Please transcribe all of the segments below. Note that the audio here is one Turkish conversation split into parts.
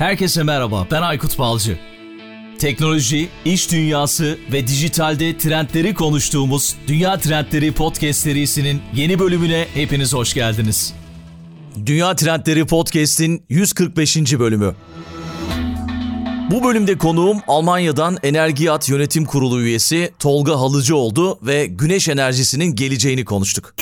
Herkese merhaba, ben Aykut Balcı. Teknoloji, iş dünyası ve dijitalde trendleri konuştuğumuz Dünya Trendleri Podcast serisinin yeni bölümüne hepiniz hoş geldiniz. Dünya Trendleri Podcast'in 145. bölümü. Bu bölümde konuğum Almanya'dan Energiyat Yönetim Kurulu üyesi Tolga Halıcı oldu ve güneş enerjisinin geleceğini konuştuk.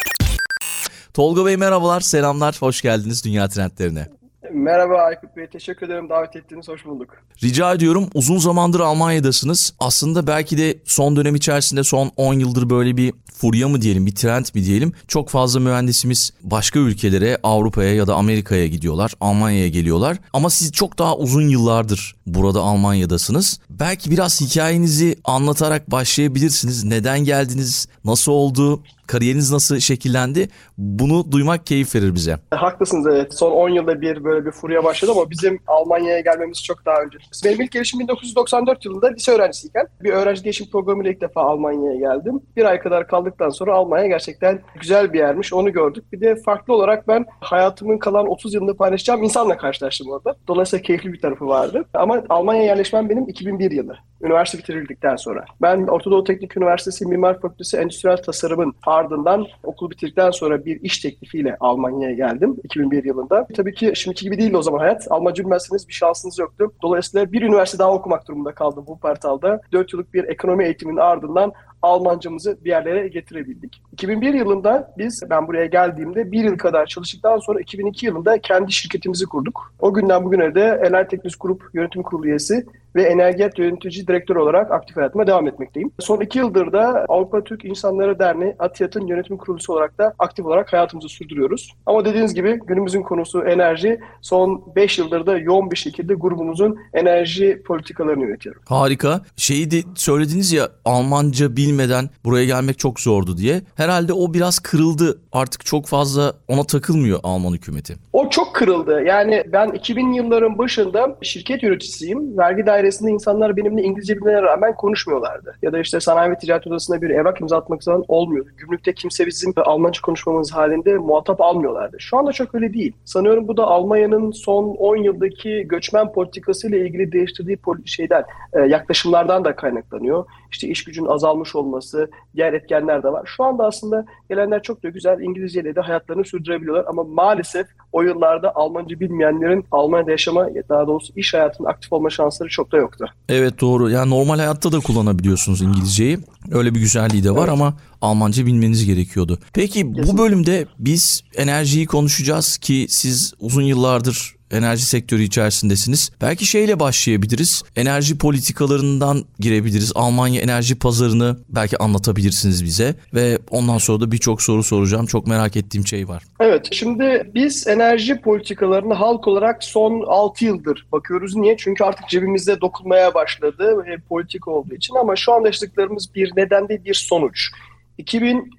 Tolga Bey merhabalar, selamlar, hoş geldiniz Dünya Trendlerine. Merhaba Aykut Bey, teşekkür ederim davet ettiğiniz, hoş bulduk. Rica ediyorum, uzun zamandır Almanya'dasınız. Aslında belki de son dönem içerisinde son 10 yıldır böyle bir furya mı diyelim, bir trend mi diyelim. Çok fazla mühendisimiz başka ülkelere, Avrupa'ya ya da Amerika'ya gidiyorlar, Almanya'ya geliyorlar. Ama siz çok daha uzun yıllardır burada Almanya'dasınız. Belki biraz hikayenizi anlatarak başlayabilirsiniz. Neden geldiniz, nasıl oldu, kariyeriniz nasıl şekillendi? Bunu duymak keyif verir bize. Haklısınız evet. Son 10 yılda bir böyle bir furya başladı ama bizim Almanya'ya gelmemiz çok daha önce. Benim ilk gelişim 1994 yılında lise öğrencisiyken bir öğrenci değişim programıyla ilk defa Almanya'ya geldim. Bir ay kadar kaldıktan sonra Almanya gerçekten güzel bir yermiş. Onu gördük. Bir de farklı olarak ben hayatımın kalan 30 yılını paylaşacağım insanla karşılaştım orada. Dolayısıyla keyifli bir tarafı vardı. Ama Almanya'ya yerleşmem benim 2001 yılı. Üniversite bitirildikten sonra. Ben Orta Doğu Teknik Üniversitesi Mimar Fakültesi Endüstriyel Tasarım'ın ardından okul bitirdikten sonra bir iş teklifiyle Almanya'ya geldim 2001 yılında. Tabii ki şimdiki gibi değil o zaman hayat. Almanca bilmezseniz bir şansınız yoktu. Dolayısıyla bir üniversite daha okumak durumunda kaldım bu portalda. 4 yıllık bir ekonomi eğitiminin ardından Almancamızı bir yerlere getirebildik. 2001 yılında biz, ben buraya geldiğimde bir yıl kadar çalıştıktan sonra 2002 yılında kendi şirketimizi kurduk. O günden bugüne de Enel Teknis Grup Yönetim Kurulu üyesi ve Energiyat Yönetici Direktör olarak aktif hayatıma devam etmekteyim. Son iki yıldır da Avrupa Türk İnsanları Derneği ATİAD'ın yönetim kurulusu olarak da aktif olarak hayatımızı sürdürüyoruz. Ama dediğiniz gibi günümüzün konusu enerji. Son 5 yıldır da yoğun bir şekilde grubumuzun enerji politikalarını yönetiyorum. Harika. Şeyi de söylediniz ya Almanca bilmeden buraya gelmek çok zordu diye. Herhalde o biraz kırıldı. Artık çok fazla ona takılmıyor Alman hükümeti. O çok kırıldı. Yani ben 2000 yılların başında şirket yöneticisiyim. Vergi dairesinde insanlar benimle İngilizce bilmelerine rağmen konuşmuyorlardı. Ya da işte sanayi ve ticaret odasında bir evrak imza atmak zaman olmuyordu. Gümrükte kimse bizim Almanca konuşmamız halinde muhatap almıyorlardı. Şu anda çok öyle değil. Sanıyorum bu da Almanya'nın son 10 yıldaki göçmen politikası ile ilgili değiştirdiği şeyler, e, yaklaşımlardan da kaynaklanıyor. İşte iş gücünün azalmış olması, diğer etkenler de var. Şu anda aslında gelenler çok da güzel İngilizceyle de hayatlarını sürdürebiliyorlar ama maalesef o yıllarda Almanca bilmeyenlerin Almanya'da yaşama, daha doğrusu iş hayatında aktif olma şansları çok da yoktu. Evet doğru. Yani normal hayatta da kullanabiliyorsunuz İngilizceyi. Öyle bir güzelliği de var evet. ama Almanca bilmeniz gerekiyordu. Peki Kesinlikle. bu bölümde biz enerjiyi konuşacağız ki siz uzun yıllardır enerji sektörü içerisindesiniz. Belki şeyle başlayabiliriz. Enerji politikalarından girebiliriz. Almanya enerji pazarını belki anlatabilirsiniz bize ve ondan sonra da birçok soru soracağım. Çok merak ettiğim şey var. Evet, şimdi biz enerji politikalarını halk olarak son 6 yıldır bakıyoruz. Niye? Çünkü artık cebimizde dokunmaya başladı ve politik olduğu için ama şu anda yaşadıklarımız bir neden değil bir sonuç.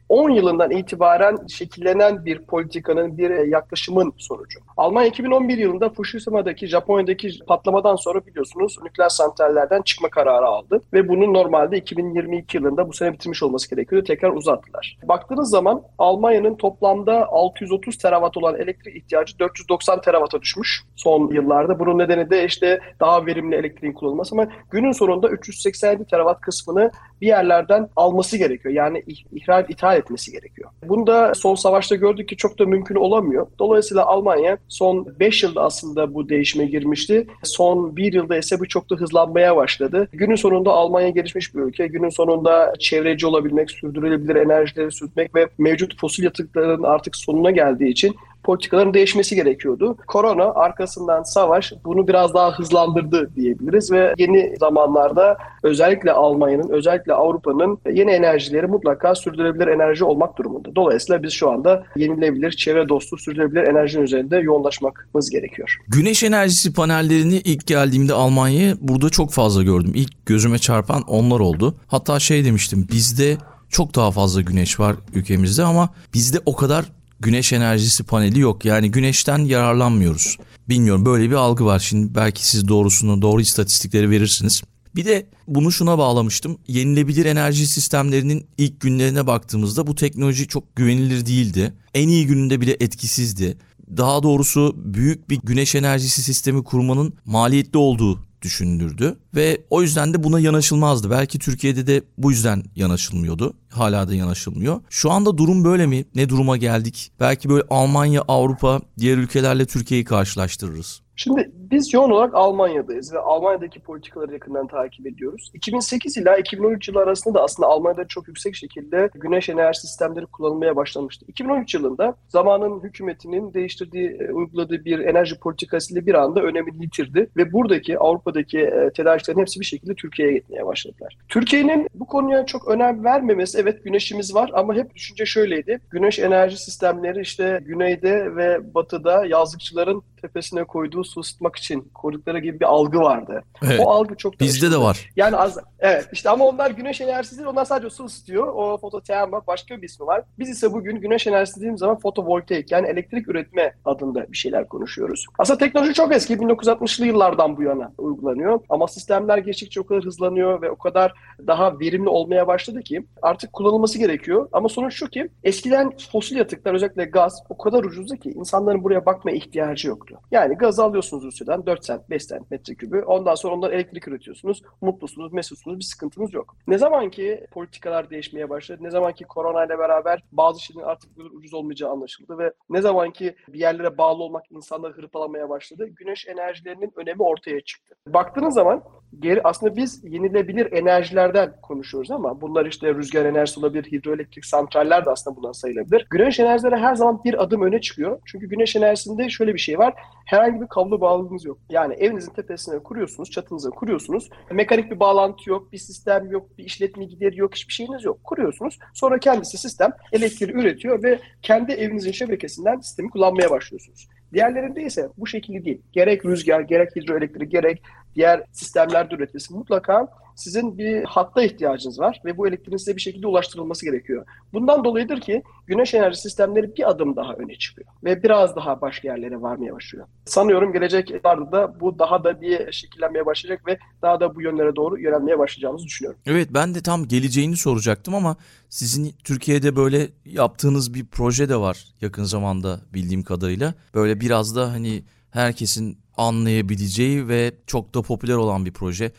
2010 yılından itibaren şekillenen bir politikanın, bir yaklaşımın sonucu. Almanya 2011 yılında Fukushima'daki, Japonya'daki patlamadan sonra biliyorsunuz nükleer santrallerden çıkma kararı aldı. Ve bunun normalde 2022 yılında bu sene bitirmiş olması gerekiyordu. Tekrar uzattılar. Baktığınız zaman Almanya'nın toplamda 630 terawatt olan elektrik ihtiyacı 490 terawata düşmüş son yıllarda. Bunun nedeni de işte daha verimli elektriğin kullanılması ama günün sonunda 387 terawatt kısmını bir yerlerden alması gerekiyor. Yani ihraç ithal etmesi gerekiyor. Bunu da son savaşta gördük ki çok da mümkün olamıyor. Dolayısıyla Almanya son 5 yılda aslında bu değişime girmişti. Son 1 yılda ise bu çok da hızlanmaya başladı. Günün sonunda Almanya gelişmiş bir ülke. Günün sonunda çevreci olabilmek, sürdürülebilir enerjileri sürdürmek ve mevcut fosil yatıkların artık sonuna geldiği için politikaların değişmesi gerekiyordu. Korona arkasından savaş bunu biraz daha hızlandırdı diyebiliriz ve yeni zamanlarda özellikle Almanya'nın, özellikle Avrupa'nın yeni enerjileri mutlaka sürdürülebilir enerji olmak durumunda. Dolayısıyla biz şu anda yenilebilir, çevre dostu, sürdürülebilir enerjinin üzerinde yoğunlaşmamız gerekiyor. Güneş enerjisi panellerini ilk geldiğimde Almanya'ya burada çok fazla gördüm. İlk gözüme çarpan onlar oldu. Hatta şey demiştim bizde çok daha fazla güneş var ülkemizde ama bizde o kadar güneş enerjisi paneli yok. Yani güneşten yararlanmıyoruz. Bilmiyorum böyle bir algı var. Şimdi belki siz doğrusunu, doğru istatistikleri verirsiniz. Bir de bunu şuna bağlamıştım. Yenilebilir enerji sistemlerinin ilk günlerine baktığımızda bu teknoloji çok güvenilir değildi. En iyi gününde bile etkisizdi. daha doğrusu büyük bir güneş enerjisi sistemi kurmanın maliyetli olduğu düşünülürdü ve o yüzden de buna yanaşılmazdı. Belki Türkiye'de de bu yüzden yanaşılmıyordu. Hala da yanaşılmıyor. Şu anda durum böyle mi? Ne duruma geldik? Belki böyle Almanya, Avrupa, diğer ülkelerle Türkiye'yi karşılaştırırız. Şimdi biz yoğun olarak Almanya'dayız ve Almanya'daki politikaları yakından takip ediyoruz. 2008 ila 2013 yılı arasında da aslında Almanya'da çok yüksek şekilde güneş enerji sistemleri kullanılmaya başlamıştı. 2013 yılında zamanın hükümetinin değiştirdiği, e, uyguladığı bir enerji politikasıyla bir anda önemini yitirdi ve buradaki Avrupa'daki e, tedarikçilerin hepsi bir şekilde Türkiye'ye gitmeye başladılar. Türkiye'nin bu konuya çok önem vermemesi, evet güneşimiz var ama hep düşünce şöyleydi. Güneş enerji sistemleri işte güneyde ve batıda yazlıkçıların tepesine koyduğu su ısıtmak için koydukları gibi bir algı vardı. Evet. O algı çok Bizde de var. Yani az evet işte ama onlar güneş enerjisi değil. Onlar sadece su ısıtıyor. O fototerma başka bir ismi var. Biz ise bugün güneş enerjisi dediğimiz zaman fotovoltaik yani elektrik üretme adında bir şeyler konuşuyoruz. Aslında teknoloji çok eski. 1960'lı yıllardan bu yana uygulanıyor. Ama sistemler geçtikçe o kadar hızlanıyor ve o kadar daha verimli olmaya başladı ki artık kullanılması gerekiyor. Ama sonuç şu ki eskiden fosil yatıklar özellikle gaz o kadar ucuzdu ki insanların buraya bakmaya ihtiyacı yoktu. Yani gazı alıyorsunuz Rusya'dan 4 sent 5 sent metrekübü. Ondan sonra ondan elektrik üretiyorsunuz. Mutlusunuz, mesutsunuz, bir sıkıntınız yok. Ne zaman ki politikalar değişmeye başladı, ne zaman ki korona ile beraber bazı şeylerin artık ucuz olmayacağı anlaşıldı ve ne zaman ki bir yerlere bağlı olmak insanları hırpalamaya başladı, güneş enerjilerinin önemi ortaya çıktı. Baktığınız zaman geri aslında biz yenilebilir enerjilerden konuşuyoruz ama bunlar işte rüzgar enerjisi olabilir, hidroelektrik santraller de aslında bundan sayılabilir. Güneş enerjileri her zaman bir adım öne çıkıyor. Çünkü güneş enerjisinde şöyle bir şey var. Herhangi bir kablo bağlılığınız yok. Yani evinizin tepesine kuruyorsunuz, çatınıza kuruyorsunuz. Mekanik bir bağlantı yok, bir sistem yok, bir işletme gideri yok, hiçbir şeyiniz yok. Kuruyorsunuz. Sonra kendisi sistem elektriği üretiyor ve kendi evinizin şebekesinden sistemi kullanmaya başlıyorsunuz. Diğerlerinde ise bu şekilde değil. Gerek rüzgar, gerek hidroelektrik, gerek diğer sistemlerde üretilmesi mutlaka sizin bir hatta ihtiyacınız var ve bu elektriğin size bir şekilde ulaştırılması gerekiyor. Bundan dolayıdır ki güneş enerji sistemleri bir adım daha öne çıkıyor ve biraz daha başka yerlere varmaya başlıyor. Sanıyorum gelecek yıllarda da bu daha da bir şekillenmeye başlayacak ve daha da bu yönlere doğru yönelmeye başlayacağımızı düşünüyorum. Evet ben de tam geleceğini soracaktım ama sizin Türkiye'de böyle yaptığınız bir proje de var yakın zamanda bildiğim kadarıyla. Böyle biraz da hani herkesin anlayabileceği ve çok da popüler olan bir proje.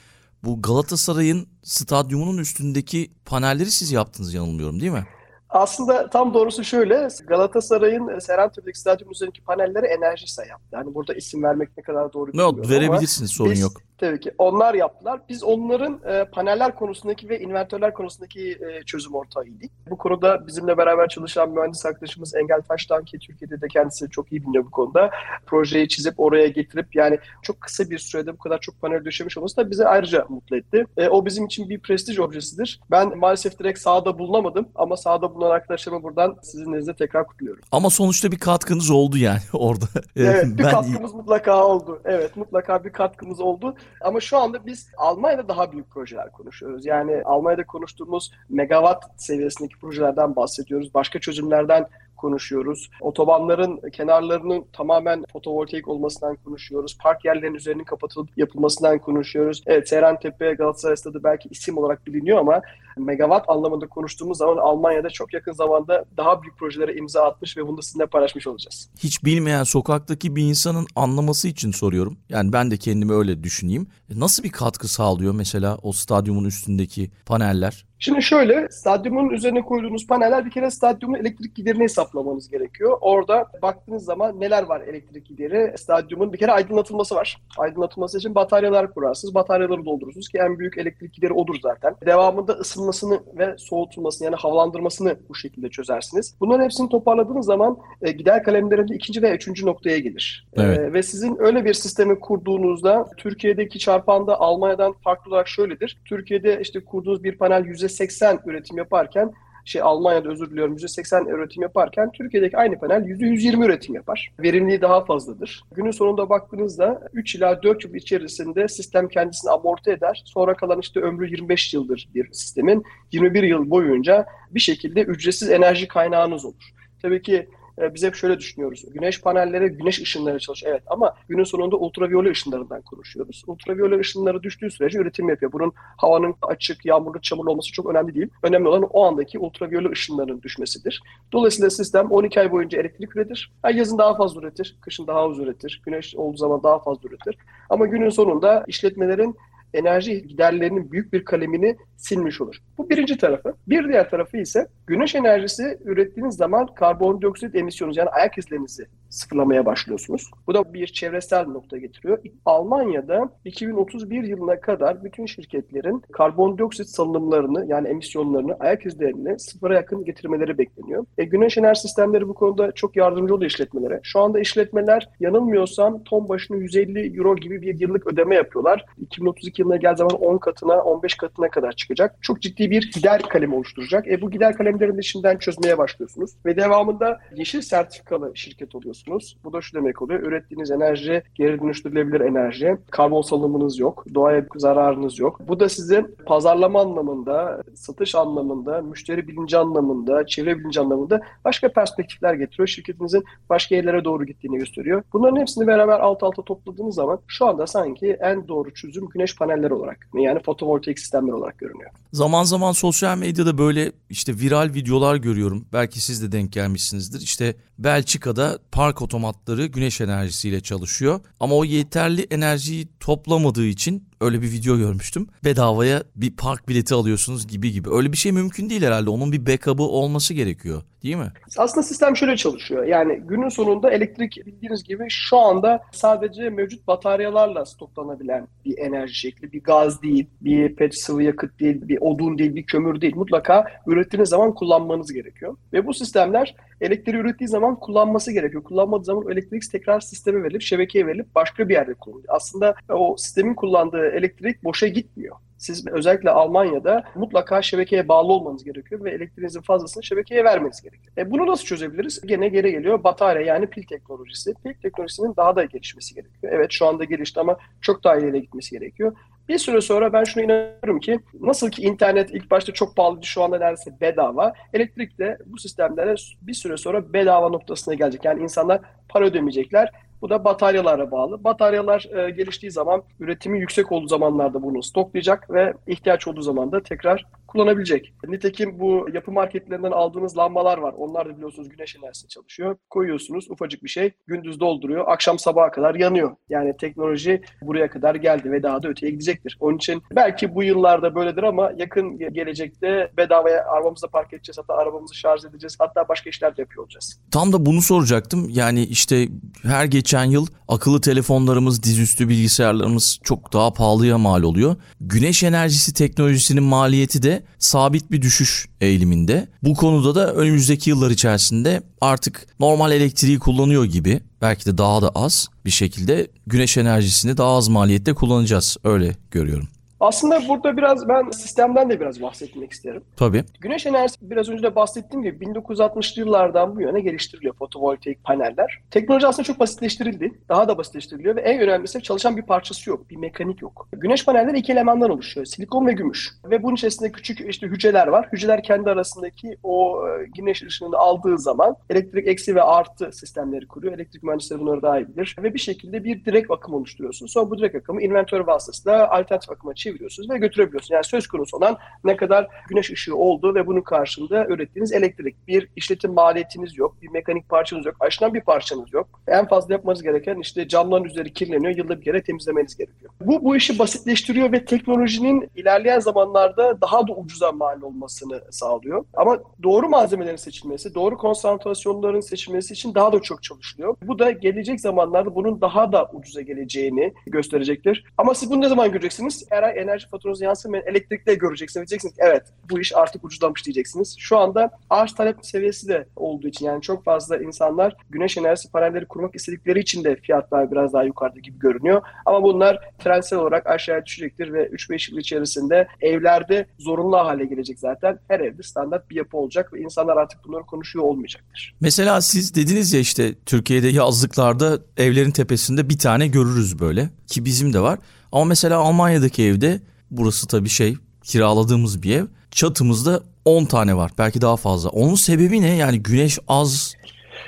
Bu Galatasaray'ın stadyumunun üstündeki panelleri siz yaptınız yanılmıyorum değil mi? Aslında tam doğrusu şöyle, Galatasaray'ın Serantürk'teki stadyumun üzerindeki panelleri Enerjisa yaptı. Yani burada isim vermek ne kadar doğru bilmiyorum Yok verebilirsiniz sorun biz, yok. Tabii ki onlar yaptılar. Biz onların e, paneller konusundaki ve invertörler konusundaki e, çözüm ortağıydık. Bu konuda bizimle beraber çalışan mühendis arkadaşımız Engel Taş'tan ki Türkiye'de de kendisi çok iyi biliyor bu konuda. Projeyi çizip oraya getirip yani çok kısa bir sürede bu kadar çok panel döşemiş olması da bizi ayrıca mutlu etti. E, o bizim için bir prestij objesidir. Ben maalesef direkt sahada bulunamadım ama sahada bulunan arkadaşlarıma buradan sizin nezdinizde tekrar kutluyorum. Ama sonuçta bir katkınız oldu yani orada. Evet bir ben... katkımız mutlaka oldu. Evet mutlaka bir katkımız oldu. Ama şu anda biz Almanya'da daha büyük projeler konuşuyoruz. Yani Almanya'da konuştuğumuz megawatt seviyesindeki projelerden bahsediyoruz. Başka çözümlerden konuşuyoruz. Otobanların kenarlarının tamamen fotovoltaik olmasından konuşuyoruz. Park yerlerinin üzerinin kapatılıp yapılmasından konuşuyoruz. Evet Seyrantepe Galatasaray Stadı belki isim olarak biliniyor ama megawatt anlamında konuştuğumuz zaman Almanya'da çok yakın zamanda daha büyük projelere imza atmış ve bunu da sizinle paylaşmış olacağız. Hiç bilmeyen sokaktaki bir insanın anlaması için soruyorum. Yani ben de kendimi öyle düşüneyim. E, nasıl bir katkı sağlıyor mesela o stadyumun üstündeki paneller? Şimdi şöyle, stadyumun üzerine koyduğunuz paneller bir kere stadyumun elektrik giderini hesaplamanız gerekiyor. Orada baktığınız zaman neler var elektrik gideri? Stadyumun bir kere aydınlatılması var. Aydınlatılması için bataryalar kurarsınız. Bataryaları doldurursunuz ki en büyük elektrik gideri odur zaten. Devamında ısınmasını ve soğutulmasını yani havalandırmasını bu şekilde çözersiniz. Bunların hepsini toparladığınız zaman e, gider kalemlerinde ikinci ve üçüncü noktaya gelir. Evet. E, ve sizin öyle bir sistemi kurduğunuzda Türkiye'deki çarpanda Almanya'dan farklı olarak şöyledir. Türkiye'de işte kurduğunuz bir panel yüzde %80 üretim yaparken şey Almanya'da özür diliyorum %80 üretim yaparken Türkiye'deki aynı panel %120 üretim yapar. Verimliliği daha fazladır. Günün sonunda baktığınızda 3 ila 4 yıl içerisinde sistem kendisini amorti eder. Sonra kalan işte ömrü 25 yıldır bir sistemin 21 yıl boyunca bir şekilde ücretsiz enerji kaynağınız olur. Tabii ki e, biz hep şöyle düşünüyoruz. Güneş panelleri güneş ışınları çalışıyor. Evet ama günün sonunda ultraviyole ışınlarından konuşuyoruz. Ultraviyole ışınları düştüğü sürece üretim yapıyor. Bunun havanın açık, yağmurlu, çamurlu olması çok önemli değil. Önemli olan o andaki ultraviyole ışınların düşmesidir. Dolayısıyla sistem 12 ay boyunca elektrik üretir. Yani yazın daha fazla üretir, kışın daha az üretir. Güneş olduğu zaman daha fazla üretir. Ama günün sonunda işletmelerin enerji giderlerinin büyük bir kalemini silmiş olur. Bu birinci tarafı. Bir diğer tarafı ise güneş enerjisi ürettiğiniz zaman karbondioksit emisyonu yani ayak izlerinizi sıfırlamaya başlıyorsunuz. Bu da bir çevresel nokta getiriyor. Almanya'da 2031 yılına kadar bütün şirketlerin karbondioksit salınımlarını yani emisyonlarını, ayak izlerini sıfıra yakın getirmeleri bekleniyor. E, güneş enerji sistemleri bu konuda çok yardımcı oluyor işletmelere. Şu anda işletmeler yanılmıyorsam ton başına 150 euro gibi bir yıllık ödeme yapıyorlar. 2032 yılına gel zaman 10 katına, 15 katına kadar çıkacak. Çok ciddi bir gider kalemi oluşturacak. E, bu gider kalemlerini şimdiden çözmeye başlıyorsunuz. Ve devamında yeşil sertifikalı şirket oluyorsunuz. Bu da şu demek oluyor. Ürettiğiniz enerji geri dönüştürülebilir enerji. Karbon salımınız yok. Doğaya zararınız yok. Bu da size pazarlama anlamında, satış anlamında, müşteri bilinci anlamında, çevre bilinci anlamında başka perspektifler getiriyor. Şirketinizin başka yerlere doğru gittiğini gösteriyor. Bunların hepsini beraber alt alta topladığınız zaman şu anda sanki en doğru çözüm güneş panelleri olarak yani fotovoltaik sistemler olarak görünüyor. Zaman zaman sosyal medyada böyle işte viral videolar görüyorum. Belki siz de denk gelmişsinizdir. İşte Belçika'da park otomatları güneş enerjisiyle çalışıyor. Ama o yeterli enerjiyi toplamadığı için öyle bir video görmüştüm. Bedavaya bir park bileti alıyorsunuz gibi gibi. Öyle bir şey mümkün değil herhalde. Onun bir backup'ı olması gerekiyor. Değil mi? Aslında sistem şöyle çalışıyor. Yani günün sonunda elektrik bildiğiniz gibi şu anda sadece mevcut bataryalarla stoklanabilen bir enerji şekli. Bir gaz değil, bir pet sıvı yakıt değil, bir odun değil, bir kömür değil. Mutlaka ürettiğiniz zaman kullanmanız gerekiyor. Ve bu sistemler elektriği ürettiği zaman kullanması gerekiyor. Kullanmadığı zaman elektrik tekrar sisteme verilip, şebekeye verilip başka bir yerde kullanılıyor. Aslında o sistemin kullandığı elektrik boşa gitmiyor. Siz özellikle Almanya'da mutlaka şebekeye bağlı olmanız gerekiyor ve elektriğinizin fazlasını şebekeye vermeniz gerekiyor. E bunu nasıl çözebiliriz? Gene geri geliyor batarya yani pil teknolojisi. Pil teknolojisinin daha da gelişmesi gerekiyor. Evet şu anda gelişti ama çok daha ileri gitmesi gerekiyor. Bir süre sonra ben şuna inanıyorum ki nasıl ki internet ilk başta çok pahalıydı şu anda neredeyse bedava. Elektrik de bu sistemlere bir süre sonra bedava noktasına gelecek. Yani insanlar para ödemeyecekler bu da bataryalara bağlı. Bataryalar e, geliştiği zaman üretimi yüksek olduğu zamanlarda bunu stoklayacak ve ihtiyaç olduğu zaman da tekrar kullanabilecek. Nitekim bu yapı marketlerinden aldığınız lambalar var. Onlar da biliyorsunuz güneş enerjisi çalışıyor. Koyuyorsunuz ufacık bir şey gündüz dolduruyor. Akşam sabaha kadar yanıyor. Yani teknoloji buraya kadar geldi ve daha da öteye gidecektir. Onun için belki bu yıllarda böyledir ama yakın gelecekte bedavaya arabamızda park edeceğiz. Hatta arabamızı şarj edeceğiz. Hatta başka işler de yapıyor olacağız. Tam da bunu soracaktım. Yani işte her geçen yıl akıllı telefonlarımız, dizüstü bilgisayarlarımız çok daha pahalıya mal oluyor. Güneş enerjisi teknolojisinin maliyeti de sabit bir düşüş eğiliminde. Bu konuda da önümüzdeki yıllar içerisinde artık normal elektriği kullanıyor gibi belki de daha da az bir şekilde güneş enerjisini daha az maliyette kullanacağız. Öyle görüyorum. Aslında burada biraz ben sistemden de biraz bahsetmek isterim. Tabii. Güneş enerjisi biraz önce de bahsettiğim gibi 1960'lı yıllardan bu yana geliştiriliyor fotovoltaik paneller. Teknoloji aslında çok basitleştirildi. Daha da basitleştiriliyor ve en önemlisi çalışan bir parçası yok. Bir mekanik yok. Güneş panelleri iki elemandan oluşuyor. Silikon ve gümüş. Ve bunun içerisinde küçük işte hücreler var. Hücreler kendi arasındaki o e, güneş ışınını aldığı zaman elektrik eksi ve artı sistemleri kuruyor. Elektrik mühendisleri bunları daha iyi bilir. Ve bir şekilde bir direkt akım oluşturuyorsun. Sonra bu direkt akımı inventör vasıtasıyla alternatif akıma çeviriyorsun çeviriyorsunuz ve götürebiliyorsunuz. Yani söz konusu olan ne kadar güneş ışığı oldu ve bunun karşılığında ürettiğiniz elektrik. Bir işletim maliyetiniz yok, bir mekanik parçanız yok, aşınan bir parçanız yok. En fazla yapmanız gereken işte camların üzeri kirleniyor, yılda bir kere temizlemeniz gerekiyor. Bu, bu işi basitleştiriyor ve teknolojinin ilerleyen zamanlarda daha da ucuza mal olmasını sağlıyor. Ama doğru malzemelerin seçilmesi, doğru konsantrasyonların seçilmesi için daha da çok çalışılıyor. Bu da gelecek zamanlarda bunun daha da ucuza geleceğini gösterecektir. Ama siz bunu ne zaman göreceksiniz? Eğer enerji faturanıza yansımayan elektrikle göreceksiniz. Diyeceksiniz ki evet bu iş artık ucuzlamış diyeceksiniz. Şu anda arz talep seviyesi de olduğu için yani çok fazla insanlar güneş enerjisi panelleri kurmak istedikleri için de fiyatlar biraz daha yukarıda gibi görünüyor. Ama bunlar trendsel olarak aşağıya düşecektir ve 3-5 yıl içerisinde evlerde zorunlu hale gelecek zaten. Her evde standart bir yapı olacak ve insanlar artık bunları konuşuyor olmayacaktır. Mesela siz dediniz ya işte Türkiye'de yazlıklarda evlerin tepesinde bir tane görürüz böyle ki bizim de var. Ama mesela Almanya'daki evde burası tabii şey kiraladığımız bir ev. Çatımızda 10 tane var belki daha fazla. Onun sebebi ne? Yani güneş az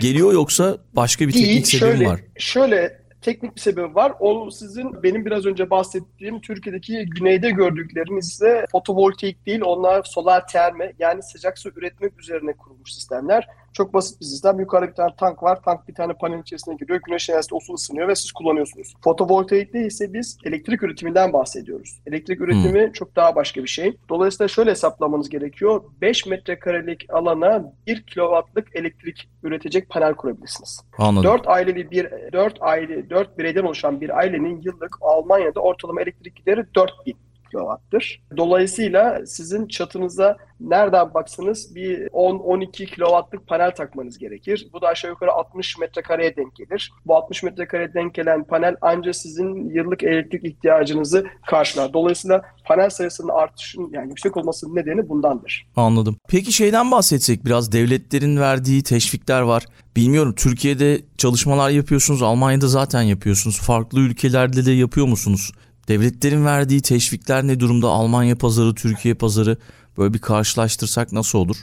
geliyor yoksa başka bir teknik sebebi şöyle, var? Şöyle teknik bir sebebi var. O sizin benim biraz önce bahsettiğim Türkiye'deki güneyde gördükleriniz ise fotovoltaik değil onlar solar terme yani sıcak su üretmek üzerine kurulmuş sistemler. Çok basit bir sistem. Yukarıda bir tane tank var. Tank bir tane panel içerisine giriyor. Güneş enerjisi o su ısınıyor ve siz kullanıyorsunuz. Fotovoltaikte ise biz elektrik üretiminden bahsediyoruz. Elektrik üretimi hmm. çok daha başka bir şey. Dolayısıyla şöyle hesaplamanız gerekiyor. 5 metrekarelik alana 1 kilowattlık elektrik üretecek panel kurabilirsiniz. Anladım. 4 aileli bir 4 aile 4 bireyden oluşan bir ailenin yıllık Almanya'da ortalama elektrik gideri 4000 kilowattır. Dolayısıyla sizin çatınıza nereden baksanız bir 10-12 kilowattlık panel takmanız gerekir. Bu da aşağı yukarı 60 metrekareye denk gelir. Bu 60 metrekareye denk gelen panel ancak sizin yıllık elektrik ihtiyacınızı karşılar. Dolayısıyla panel sayısının artışın yani yüksek olmasının nedeni bundandır. Anladım. Peki şeyden bahsetsek biraz devletlerin verdiği teşvikler var. Bilmiyorum Türkiye'de çalışmalar yapıyorsunuz, Almanya'da zaten yapıyorsunuz. Farklı ülkelerde de yapıyor musunuz? Devletlerin verdiği teşvikler ne durumda? Almanya pazarı, Türkiye pazarı böyle bir karşılaştırsak nasıl olur?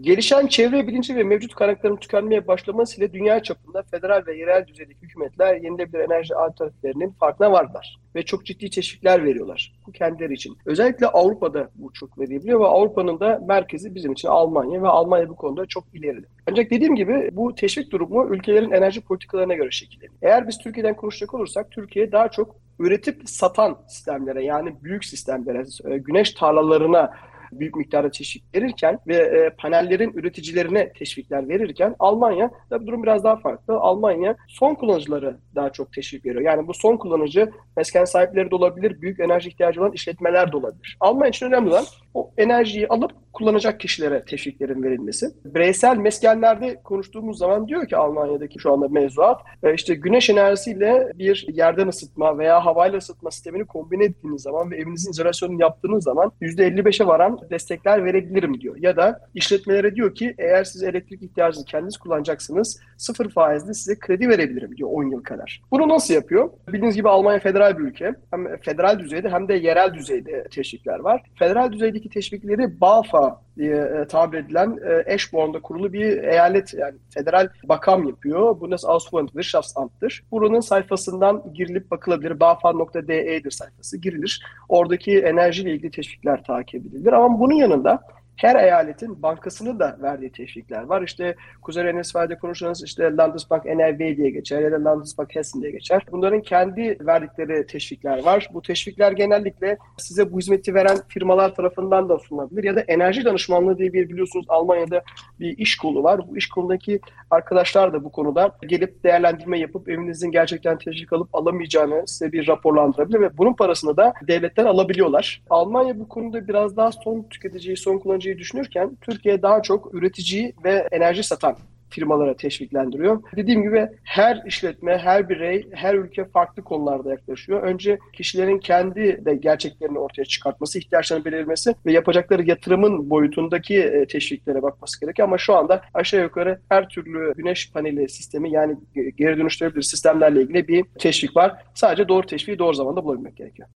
Gelişen çevre bilinci ve mevcut kaynakların tükenmeye başlamasıyla dünya çapında federal ve yerel düzeydeki hükümetler yenilebilir enerji alternatiflerinin farkına varlar ve çok ciddi teşvikler veriyorlar bu kendileri için. Özellikle Avrupa'da bu çok verilebiliyor ve Avrupa'nın da merkezi bizim için Almanya ve Almanya bu konuda çok ileride. Ancak dediğim gibi bu teşvik durumu ülkelerin enerji politikalarına göre şekilleniyor. Eğer biz Türkiye'den konuşacak olursak Türkiye daha çok üretip satan sistemlere yani büyük sistemlere, e, güneş tarlalarına büyük miktarda teşvik verirken ve e, panellerin üreticilerine teşvikler verirken Almanya da durum biraz daha farklı. Almanya son kullanıcıları daha çok teşvik veriyor. Yani bu son kullanıcı mesken sahipleri de olabilir, büyük enerji ihtiyacı olan işletmeler de olabilir. Almanya için önemli olan o enerjiyi alıp kullanacak kişilere teşviklerin verilmesi. Bireysel meskenlerde konuştuğumuz zaman diyor ki Almanya'daki şu anda mevzuat e, işte güneş enerjisiyle bir yerden ısıtma veya havayla ısıtma sistemini kombine ettiğiniz zaman ve evinizin izolasyonunu yaptığınız zaman %55'e varan destekler verebilirim diyor. Ya da işletmelere diyor ki eğer siz elektrik ihtiyacınızı kendiniz kullanacaksınız sıfır faizli size kredi verebilirim diyor 10 yıl kadar. Bunu nasıl yapıyor? Bildiğiniz gibi Almanya federal bir ülke. Hem federal düzeyde hem de yerel düzeyde teşvikler var. Federal düzeydeki teşvikleri BAFA diye e, tabir edilen Eschborn'da kurulu bir eyalet yani federal bakam yapıyor. Bundesausfuhren Wirtschaftsamt'tır. Buranın sayfasından girilip bakılabilir. BAFA.de'dir sayfası girilir. Oradaki enerjiyle ilgili teşvikler takip edilir. Ama bunun yanında her eyaletin bankasını da verdiği teşvikler var. İşte Kuzey Rennesfal'de konuşulanız işte Landesbank NRW diye geçer ya da Landesbank Hessen diye geçer. Bunların kendi verdikleri teşvikler var. Bu teşvikler genellikle size bu hizmeti veren firmalar tarafından da sunulabilir ya da enerji danışmanlığı diye bir biliyorsunuz Almanya'da bir iş kolu var. Bu iş kolundaki arkadaşlar da bu konuda gelip değerlendirme yapıp evinizin gerçekten teşvik alıp alamayacağını size bir raporlandırabilir ve bunun parasını da devletten alabiliyorlar. Almanya bu konuda biraz daha son tüketiciyi, son kullanıcıyı teknolojiyi düşünürken Türkiye daha çok üretici ve enerji satan firmalara teşviklendiriyor. Dediğim gibi her işletme, her birey, her ülke farklı konularda yaklaşıyor. Önce kişilerin kendi de gerçeklerini ortaya çıkartması, ihtiyaçlarını belirlemesi ve yapacakları yatırımın boyutundaki e, teşviklere bakması gerekiyor. Ama şu anda aşağı yukarı her türlü güneş paneli sistemi yani geri dönüştürülebilir sistemlerle ilgili bir teşvik var. Sadece doğru teşviği doğru zamanda bulabilmek gerekiyor.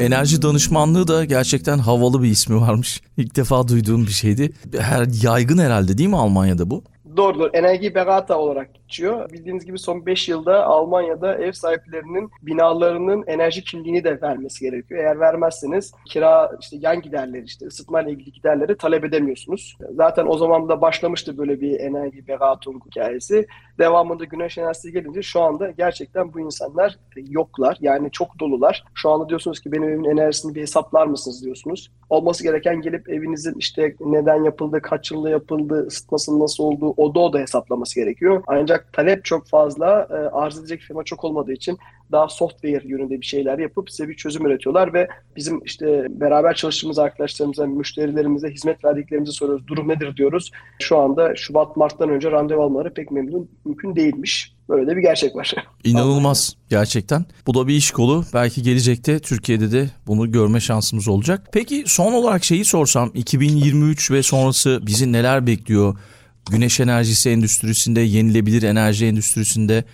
Enerji danışmanlığı da gerçekten havalı bir ismi varmış. İlk defa duyduğum bir şeydi. Her yaygın herhalde değil mi Almanya'da bu? Doğrudur. Enerji Berata olarak geçiyor. Bildiğiniz gibi son 5 yılda Almanya'da ev sahiplerinin binalarının enerji kimliğini de vermesi gerekiyor. Eğer vermezseniz kira, işte yan giderleri, işte ısıtma ile ilgili giderleri talep edemiyorsunuz. Zaten o zaman da başlamıştı böyle bir enerji Beratung hikayesi. Devamında güneş enerjisi gelince şu anda gerçekten bu insanlar yoklar. Yani çok dolular. Şu anda diyorsunuz ki benim evimin enerjisini bir hesaplar mısınız diyorsunuz. Olması gereken gelip evinizin işte neden yapıldı, kaç yılda yapıldı, ısıtmasının nasıl olduğu, oda oda hesaplaması gerekiyor. Ancak talep çok fazla, e, arz edecek firma çok olmadığı için daha software yönünde bir şeyler yapıp size bir çözüm üretiyorlar ve bizim işte beraber çalıştığımız arkadaşlarımıza, müşterilerimize hizmet verdiklerimizi soruyoruz. Durum nedir diyoruz. Şu anda Şubat, Mart'tan önce randevu almaları pek memnun mümkün değilmiş. Böyle de bir gerçek var. İnanılmaz gerçekten. Bu da bir iş kolu. Belki gelecekte Türkiye'de de bunu görme şansımız olacak. Peki son olarak şeyi sorsam 2023 ve sonrası bizi neler bekliyor? Güneş enerjisi endüstrisinde, yenilebilir enerji endüstrisinde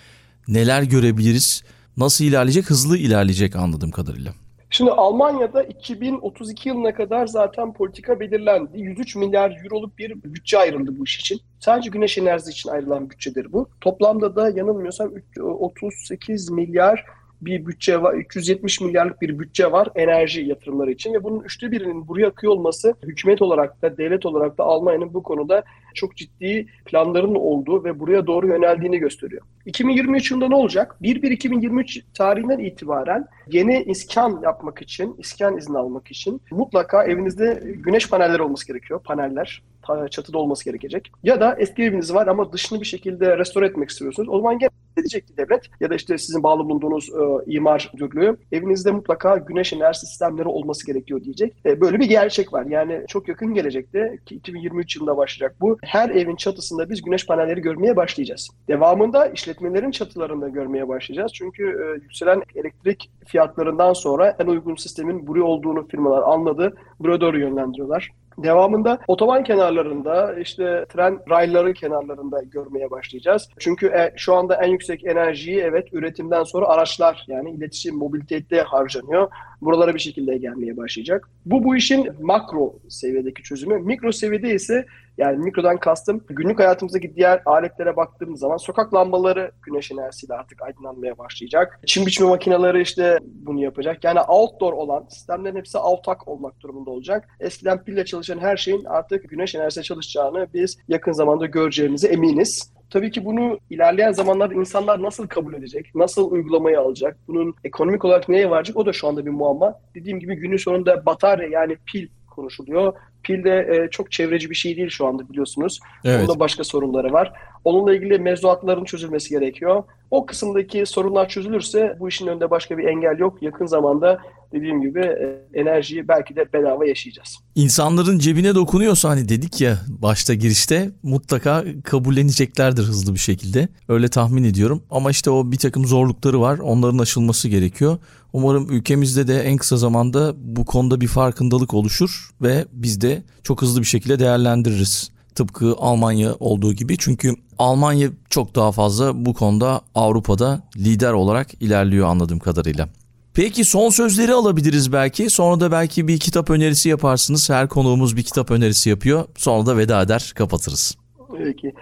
neler görebiliriz? nasıl ilerleyecek? Hızlı ilerleyecek anladığım kadarıyla. Şimdi Almanya'da 2032 yılına kadar zaten politika belirlendi. 103 milyar euroluk bir bütçe ayrıldı bu iş için. Sadece güneş enerjisi için ayrılan bütçedir bu. Toplamda da yanılmıyorsam 38 milyar bir bütçe var, 370 milyarlık bir bütçe var enerji yatırımları için ve bunun üçte birinin buraya akıyor olması hükümet olarak da devlet olarak da Almanya'nın bu konuda çok ciddi planların olduğu ve buraya doğru yöneldiğini gösteriyor. 2023 yılında ne olacak? 1-1-2023 tarihinden itibaren yeni iskan yapmak için, iskan izni almak için mutlaka evinizde güneş panelleri olması gerekiyor. Paneller çatıda olması gerekecek. Ya da eski eviniz var ama dışını bir şekilde restore etmek istiyorsunuz. O zaman gene edecek ki devlet ya da işte sizin bağlı bulunduğunuz e, imar müdürlüğü evinizde mutlaka güneş enerji sistemleri olması gerekiyor diyecek. E, böyle bir gerçek var. Yani çok yakın gelecekte ki 2023 yılında başlayacak bu. Her evin çatısında biz güneş panelleri görmeye başlayacağız. Devamında işletmelerin çatılarında görmeye başlayacağız. Çünkü e, yükselen elektrik fiyatlarından sonra en uygun sistemin buraya olduğunu firmalar anladı. Buraya doğru yönlendiriyorlar. Devamında otoban kenarlarında işte tren rayları kenarlarında görmeye başlayacağız. Çünkü e, şu anda en yüksek enerjiyi evet üretimden sonra araçlar yani iletişim, mobilitede harcanıyor. Buralara bir şekilde gelmeye başlayacak. Bu bu işin makro seviyedeki çözümü. Mikro seviyede ise yani mikrodan kastım günlük hayatımızdaki diğer aletlere baktığımız zaman sokak lambaları güneş enerjisiyle artık aydınlanmaya başlayacak. Çim biçme makineleri işte bunu yapacak. Yani outdoor olan sistemlerin hepsi autak olmak durumunda olacak. Eskiden pille çalışan her şeyin artık güneş enerjisiyle çalışacağını biz yakın zamanda göreceğimize eminiz. Tabii ki bunu ilerleyen zamanlarda insanlar nasıl kabul edecek, nasıl uygulamayı alacak, bunun ekonomik olarak neye varacak o da şu anda bir muamma. Dediğim gibi günün sonunda batarya yani pil konuşuluyor. Pil de e, çok çevreci bir şey değil şu anda biliyorsunuz. Evet. Onda başka sorunları var. Onunla ilgili mevzuatların çözülmesi gerekiyor. O kısımdaki sorunlar çözülürse bu işin önünde başka bir engel yok. Yakın zamanda dediğim gibi e, enerjiyi belki de bedava yaşayacağız. İnsanların cebine dokunuyorsa hani dedik ya başta girişte mutlaka kabulleneceklerdir hızlı bir şekilde. Öyle tahmin ediyorum. Ama işte o bir takım zorlukları var. Onların aşılması gerekiyor. Umarım ülkemizde de en kısa zamanda bu konuda bir farkındalık oluşur ve biz de çok hızlı bir şekilde değerlendiririz. Tıpkı Almanya olduğu gibi. Çünkü Almanya çok daha fazla bu konuda Avrupa'da lider olarak ilerliyor anladığım kadarıyla. Peki son sözleri alabiliriz belki. Sonra da belki bir kitap önerisi yaparsınız. Her konuğumuz bir kitap önerisi yapıyor. Sonra da veda eder, kapatırız. Peki.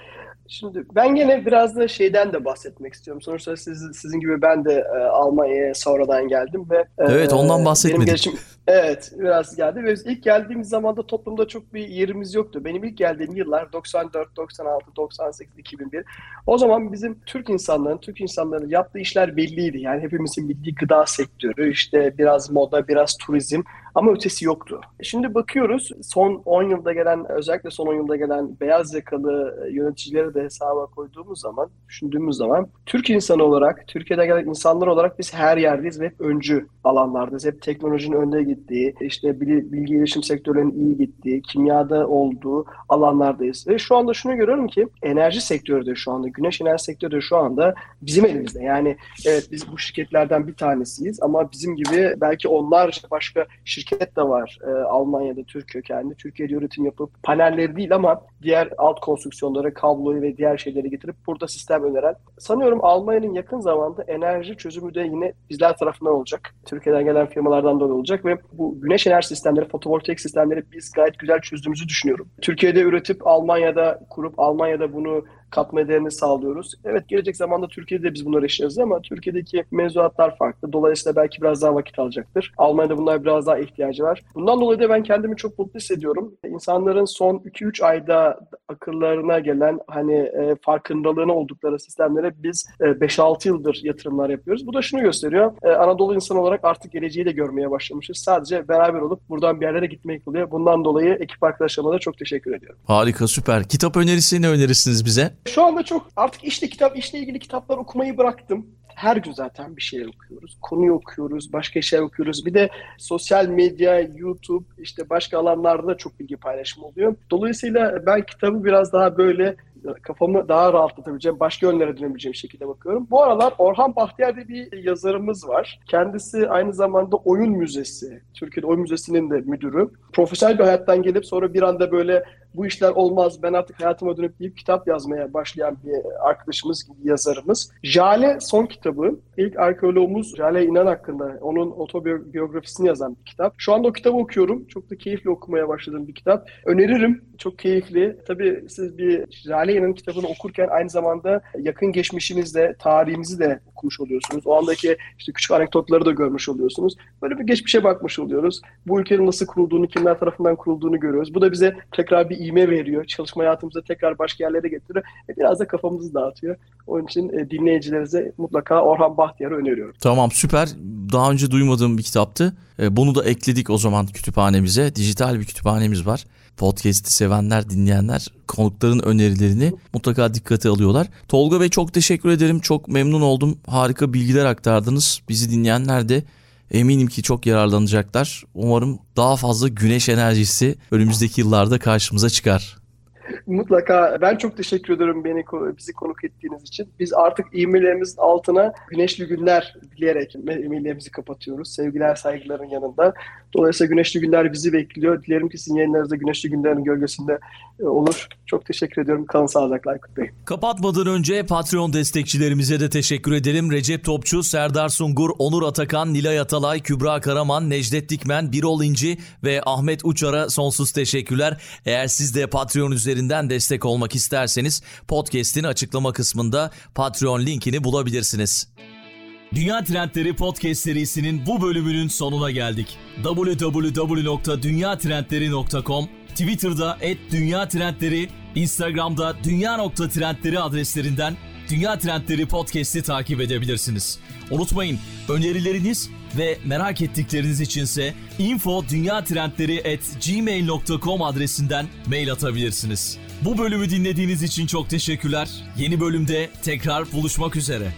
Şimdi ben gene biraz da şeyden de bahsetmek istiyorum. Sonuçta siz, sizin gibi ben de e, Almanya'ya sonradan geldim ve e, Evet, ondan bahsetmedik. Gelişim, evet, biraz geldi ve ilk geldiğimiz zaman da toplumda çok bir yerimiz yoktu. Benim ilk geldiğim yıllar 94, 96, 98, 2001. O zaman bizim Türk insanların, Türk insanların yaptığı işler belliydi. Yani hepimizin bildiği gıda sektörü, işte biraz moda, biraz turizm ama ötesi yoktu. Şimdi bakıyoruz son 10 yılda gelen özellikle son 10 yılda gelen beyaz yakalı yöneticileri de hesaba koyduğumuz zaman, düşündüğümüz zaman Türk insanı olarak, Türkiye'de gelen insanlar olarak biz her yerdeyiz ve hep öncü alanlardayız. Hep teknolojinin önde gittiği, işte bilgi iletişim sektörünün iyi gittiği, kimyada olduğu alanlardayız. Ve şu anda şunu görüyorum ki enerji sektörü de şu anda, güneş enerji sektörü de şu anda bizim elimizde. Yani evet biz bu şirketlerden bir tanesiyiz ama bizim gibi belki onlarca başka şirket de var e, Almanya'da Türk kökenli. Türkiye'de üretim yapıp panelleri değil ama diğer alt konstrüksiyonları, kabloyu ve diğer şeyleri getirip burada sistem öneren. Sanıyorum Almanya'nın yakın zamanda enerji çözümü de yine bizler tarafından olacak. Türkiye'den gelen firmalardan dolayı olacak ve bu güneş enerji sistemleri, fotovoltaik sistemleri biz gayet güzel çözdüğümüzü düşünüyorum. Türkiye'de üretip Almanya'da kurup Almanya'da bunu katma değerini sağlıyoruz. Evet gelecek zamanda Türkiye'de de biz bunları yaşayacağız ama Türkiye'deki mevzuatlar farklı. Dolayısıyla belki biraz daha vakit alacaktır. Almanya'da bunlar biraz daha ihtiyacı var. Bundan dolayı da ben kendimi çok mutlu hissediyorum. İnsanların son 2-3 ayda akıllarına gelen hani e, farkındalığına oldukları sistemlere biz e, 5-6 yıldır yatırımlar yapıyoruz. Bu da şunu gösteriyor. E, Anadolu insan olarak artık geleceği de görmeye başlamışız. Sadece beraber olup buradan bir yerlere gitmek oluyor. Bundan dolayı ekip arkadaşlarıma da çok teşekkür ediyorum. Harika süper. Kitap önerisi ne önerirsiniz bize? Şu anda çok artık işte kitap, işle ilgili kitaplar okumayı bıraktım. Her gün zaten bir şeyler okuyoruz. Konuyu okuyoruz, başka şeyler okuyoruz. Bir de sosyal medya, YouTube, işte başka alanlarda da çok bilgi paylaşımı oluyor. Dolayısıyla ben kitabı biraz daha böyle kafamı daha rahatlatabileceğim, başka yönlere dönebileceğim şekilde bakıyorum. Bu aralar Orhan Bahtiyar diye bir yazarımız var. Kendisi aynı zamanda oyun müzesi, Türkiye'de oyun müzesinin de müdürü. Profesyonel bir hayattan gelip sonra bir anda böyle bu işler olmaz ben artık hayatıma dönüp deyip kitap yazmaya başlayan bir arkadaşımız gibi yazarımız. Jale son kitabı. İlk arkeoloğumuz Jale İnan hakkında onun otobiyografisini yazan bir kitap. Şu anda o kitabı okuyorum. Çok da keyifli okumaya başladığım bir kitap. Öneririm. Çok keyifli. Tabii siz bir Jale İnan'ın kitabını okurken aynı zamanda yakın geçmişimizde, tarihimizi de okumuş oluyorsunuz. O andaki işte küçük anekdotları da görmüş oluyorsunuz. Böyle bir geçmişe bakmış oluyoruz. Bu ülkenin nasıl kurulduğunu, kimler tarafından kurulduğunu görüyoruz. Bu da bize tekrar bir ivme veriyor. Çalışma hayatımızda tekrar başka yerlere getiriyor. E, biraz da kafamızı dağıtıyor. Onun için e, dinleyicilerinize mutlaka Orhan Bahtiyar'ı öneriyorum. Tamam süper. Daha önce duymadığım bir kitaptı. E, Bunu da ekledik o zaman kütüphanemize. Dijital bir kütüphanemiz var. Podcast'i sevenler, dinleyenler konukların önerilerini mutlaka dikkate alıyorlar. Tolga Bey çok teşekkür ederim. Çok memnun oldum. Harika bilgiler aktardınız. Bizi dinleyenler de eminim ki çok yararlanacaklar. Umarım daha fazla güneş enerjisi önümüzdeki yıllarda karşımıza çıkar. Mutlaka ben çok teşekkür ederim beni bizi konuk ettiğiniz için. Biz artık e-maillerimizin altına güneşli günler dileyerek e-maillerimizi kapatıyoruz. Sevgiler saygıların yanında. Dolayısıyla güneşli günler bizi bekliyor. Dilerim ki sizin yayınlarınızda güneşli günlerin gölgesinde e, olur. Çok teşekkür ediyorum. Kalın sağlıcakla Aykut Bey. Kapatmadan önce Patreon destekçilerimize de teşekkür edelim. Recep Topçu, Serdar Sungur, Onur Atakan, Nilay Atalay, Kübra Karaman, Necdet Dikmen, Birol İnci ve Ahmet Uçar'a sonsuz teşekkürler. Eğer siz de Patreon üzerinden destek olmak isterseniz podcast'in açıklama kısmında Patreon linkini bulabilirsiniz. Dünya Trendleri Podcast serisinin bu bölümünün sonuna geldik. www.dünyatrendleri.com Twitter'da @dünyatrendleri, Instagram'da dünya.trendleri adreslerinden Dünya Trendleri Podcast'i takip edebilirsiniz. Unutmayın önerileriniz ve merak ettikleriniz içinse info gmail.com adresinden mail atabilirsiniz. Bu bölümü dinlediğiniz için çok teşekkürler. Yeni bölümde tekrar buluşmak üzere.